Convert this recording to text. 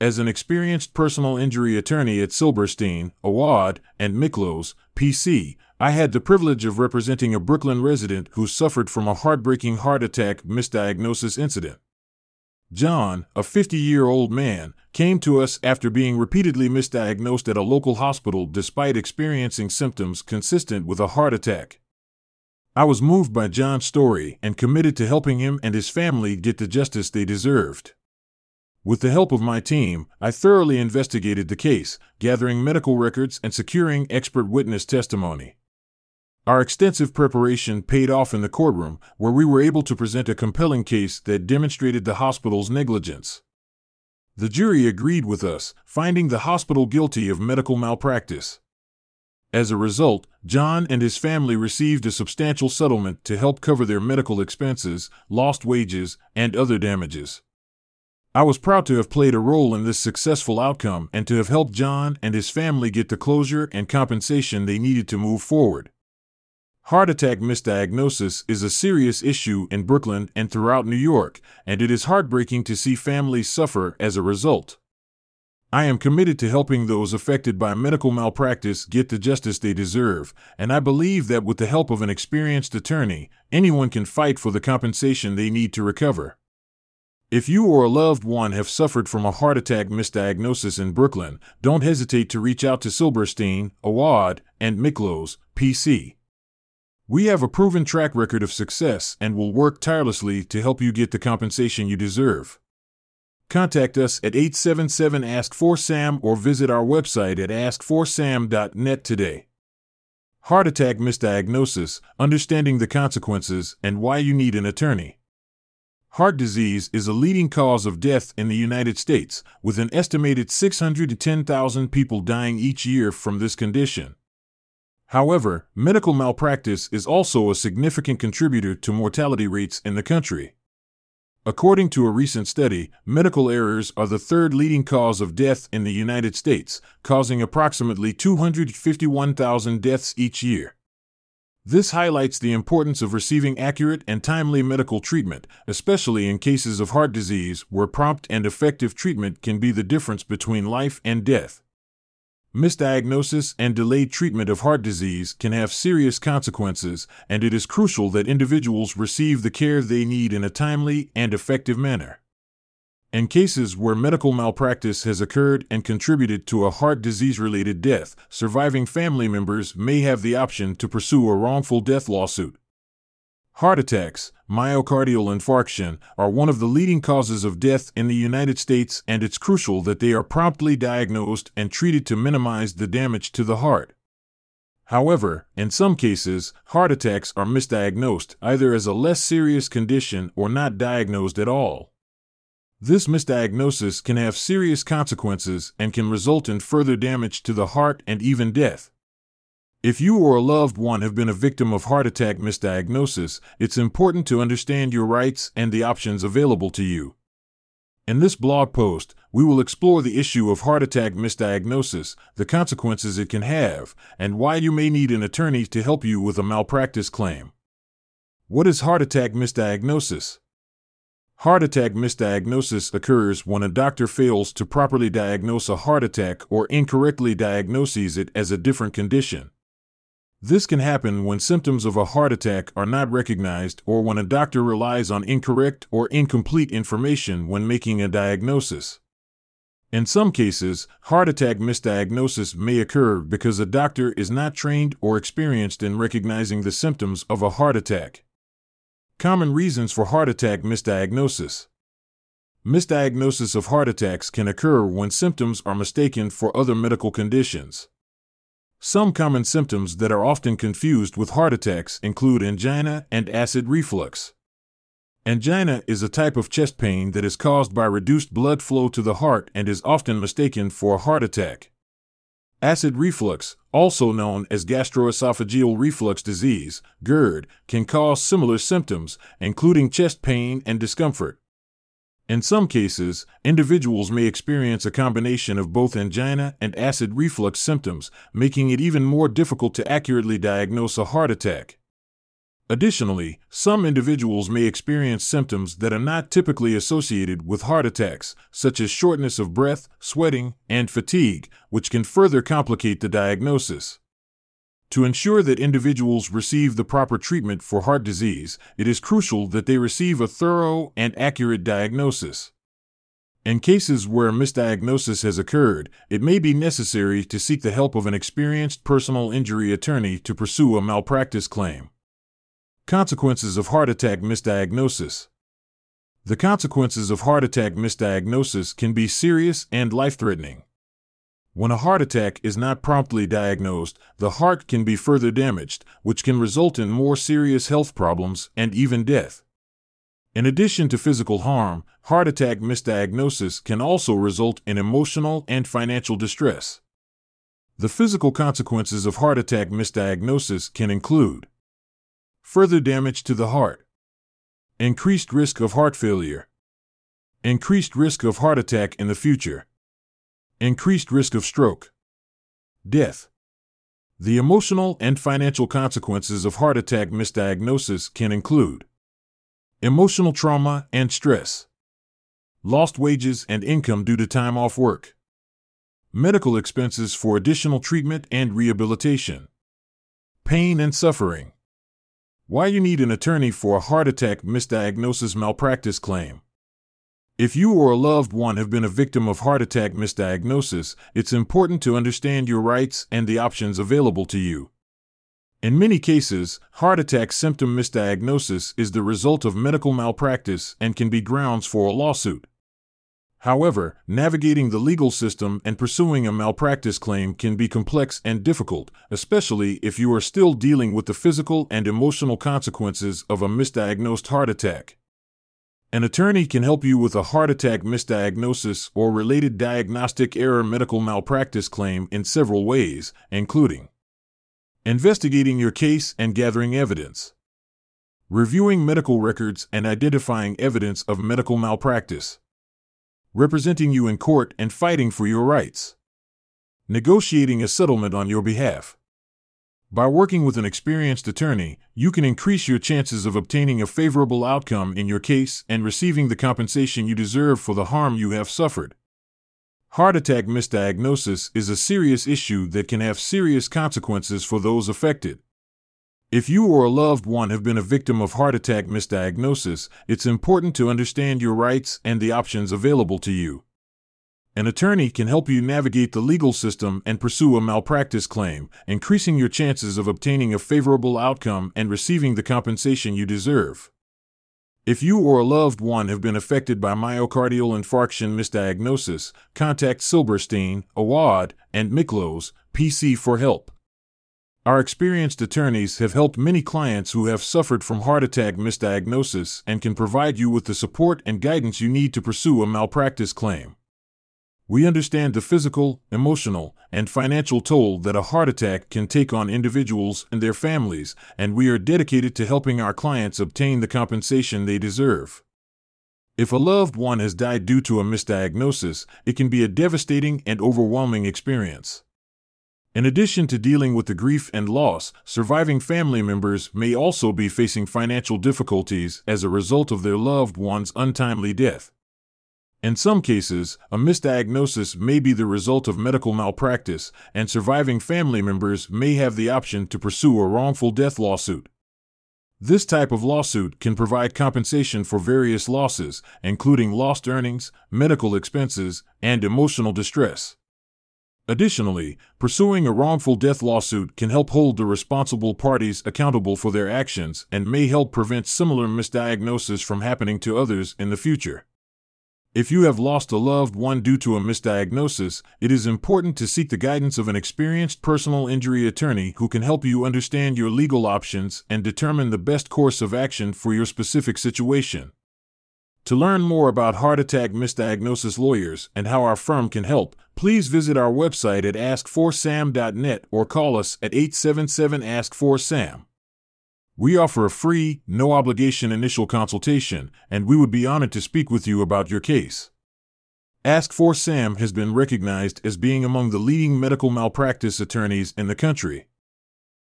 As an experienced personal injury attorney at Silberstein, Awad, and Miklos, PC, I had the privilege of representing a Brooklyn resident who suffered from a heartbreaking heart attack misdiagnosis incident. John, a 50 year old man, came to us after being repeatedly misdiagnosed at a local hospital despite experiencing symptoms consistent with a heart attack. I was moved by John's story and committed to helping him and his family get the justice they deserved. With the help of my team, I thoroughly investigated the case, gathering medical records and securing expert witness testimony. Our extensive preparation paid off in the courtroom, where we were able to present a compelling case that demonstrated the hospital's negligence. The jury agreed with us, finding the hospital guilty of medical malpractice. As a result, John and his family received a substantial settlement to help cover their medical expenses, lost wages, and other damages. I was proud to have played a role in this successful outcome and to have helped John and his family get the closure and compensation they needed to move forward. Heart attack misdiagnosis is a serious issue in Brooklyn and throughout New York, and it is heartbreaking to see families suffer as a result. I am committed to helping those affected by medical malpractice get the justice they deserve, and I believe that with the help of an experienced attorney, anyone can fight for the compensation they need to recover. If you or a loved one have suffered from a heart attack misdiagnosis in Brooklyn, don't hesitate to reach out to Silberstein, Awad, and Miklos, PC. We have a proven track record of success and will work tirelessly to help you get the compensation you deserve. Contact us at 877 Ask for Sam or visit our website at askforsam.net today. Heart attack misdiagnosis, understanding the consequences, and why you need an attorney. Heart disease is a leading cause of death in the United States, with an estimated 610,000 people dying each year from this condition. However, medical malpractice is also a significant contributor to mortality rates in the country. According to a recent study, medical errors are the third leading cause of death in the United States, causing approximately 251,000 deaths each year. This highlights the importance of receiving accurate and timely medical treatment, especially in cases of heart disease where prompt and effective treatment can be the difference between life and death. Misdiagnosis and delayed treatment of heart disease can have serious consequences, and it is crucial that individuals receive the care they need in a timely and effective manner. In cases where medical malpractice has occurred and contributed to a heart disease related death, surviving family members may have the option to pursue a wrongful death lawsuit. Heart attacks, myocardial infarction, are one of the leading causes of death in the United States, and it's crucial that they are promptly diagnosed and treated to minimize the damage to the heart. However, in some cases, heart attacks are misdiagnosed either as a less serious condition or not diagnosed at all. This misdiagnosis can have serious consequences and can result in further damage to the heart and even death. If you or a loved one have been a victim of heart attack misdiagnosis, it's important to understand your rights and the options available to you. In this blog post, we will explore the issue of heart attack misdiagnosis, the consequences it can have, and why you may need an attorney to help you with a malpractice claim. What is heart attack misdiagnosis? Heart attack misdiagnosis occurs when a doctor fails to properly diagnose a heart attack or incorrectly diagnoses it as a different condition. This can happen when symptoms of a heart attack are not recognized or when a doctor relies on incorrect or incomplete information when making a diagnosis. In some cases, heart attack misdiagnosis may occur because a doctor is not trained or experienced in recognizing the symptoms of a heart attack. Common reasons for heart attack misdiagnosis. Misdiagnosis of heart attacks can occur when symptoms are mistaken for other medical conditions. Some common symptoms that are often confused with heart attacks include angina and acid reflux. Angina is a type of chest pain that is caused by reduced blood flow to the heart and is often mistaken for a heart attack. Acid reflux, also known as gastroesophageal reflux disease, GERD, can cause similar symptoms, including chest pain and discomfort. In some cases, individuals may experience a combination of both angina and acid reflux symptoms, making it even more difficult to accurately diagnose a heart attack. Additionally, some individuals may experience symptoms that are not typically associated with heart attacks, such as shortness of breath, sweating, and fatigue, which can further complicate the diagnosis. To ensure that individuals receive the proper treatment for heart disease, it is crucial that they receive a thorough and accurate diagnosis. In cases where misdiagnosis has occurred, it may be necessary to seek the help of an experienced personal injury attorney to pursue a malpractice claim. Consequences of heart attack misdiagnosis. The consequences of heart attack misdiagnosis can be serious and life threatening. When a heart attack is not promptly diagnosed, the heart can be further damaged, which can result in more serious health problems and even death. In addition to physical harm, heart attack misdiagnosis can also result in emotional and financial distress. The physical consequences of heart attack misdiagnosis can include Further damage to the heart. Increased risk of heart failure. Increased risk of heart attack in the future. Increased risk of stroke. Death. The emotional and financial consequences of heart attack misdiagnosis can include emotional trauma and stress, lost wages and income due to time off work, medical expenses for additional treatment and rehabilitation, pain and suffering. Why you need an attorney for a heart attack misdiagnosis malpractice claim. If you or a loved one have been a victim of heart attack misdiagnosis, it's important to understand your rights and the options available to you. In many cases, heart attack symptom misdiagnosis is the result of medical malpractice and can be grounds for a lawsuit. However, navigating the legal system and pursuing a malpractice claim can be complex and difficult, especially if you are still dealing with the physical and emotional consequences of a misdiagnosed heart attack. An attorney can help you with a heart attack misdiagnosis or related diagnostic error medical malpractice claim in several ways, including investigating your case and gathering evidence, reviewing medical records and identifying evidence of medical malpractice representing you in court and fighting for your rights, negotiating a settlement on your behalf. By working with an experienced attorney, you can increase your chances of obtaining a favorable outcome in your case and receiving the compensation you deserve for the harm you have suffered. Heart attack misdiagnosis is a serious issue that can have serious consequences for those affected. If you or a loved one have been a victim of heart attack misdiagnosis, it's important to understand your rights and the options available to you. An attorney can help you navigate the legal system and pursue a malpractice claim, increasing your chances of obtaining a favorable outcome and receiving the compensation you deserve. If you or a loved one have been affected by myocardial infarction misdiagnosis, contact Silberstein, Awad, and Miklos, PC for help. Our experienced attorneys have helped many clients who have suffered from heart attack misdiagnosis and can provide you with the support and guidance you need to pursue a malpractice claim. We understand the physical, emotional, and financial toll that a heart attack can take on individuals and their families, and we are dedicated to helping our clients obtain the compensation they deserve. If a loved one has died due to a misdiagnosis, it can be a devastating and overwhelming experience. In addition to dealing with the grief and loss, surviving family members may also be facing financial difficulties as a result of their loved one's untimely death. In some cases, a misdiagnosis may be the result of medical malpractice, and surviving family members may have the option to pursue a wrongful death lawsuit. This type of lawsuit can provide compensation for various losses, including lost earnings, medical expenses, and emotional distress. Additionally, pursuing a wrongful death lawsuit can help hold the responsible parties accountable for their actions and may help prevent similar misdiagnosis from happening to others in the future. If you have lost a loved one due to a misdiagnosis, it is important to seek the guidance of an experienced personal injury attorney who can help you understand your legal options and determine the best course of action for your specific situation. To learn more about heart attack misdiagnosis lawyers and how our firm can help, please visit our website at ask4sam.net or call us at 877 Ask 4 Sam. We offer a free, no obligation initial consultation, and we would be honored to speak with you about your case. Ask 4 Sam has been recognized as being among the leading medical malpractice attorneys in the country.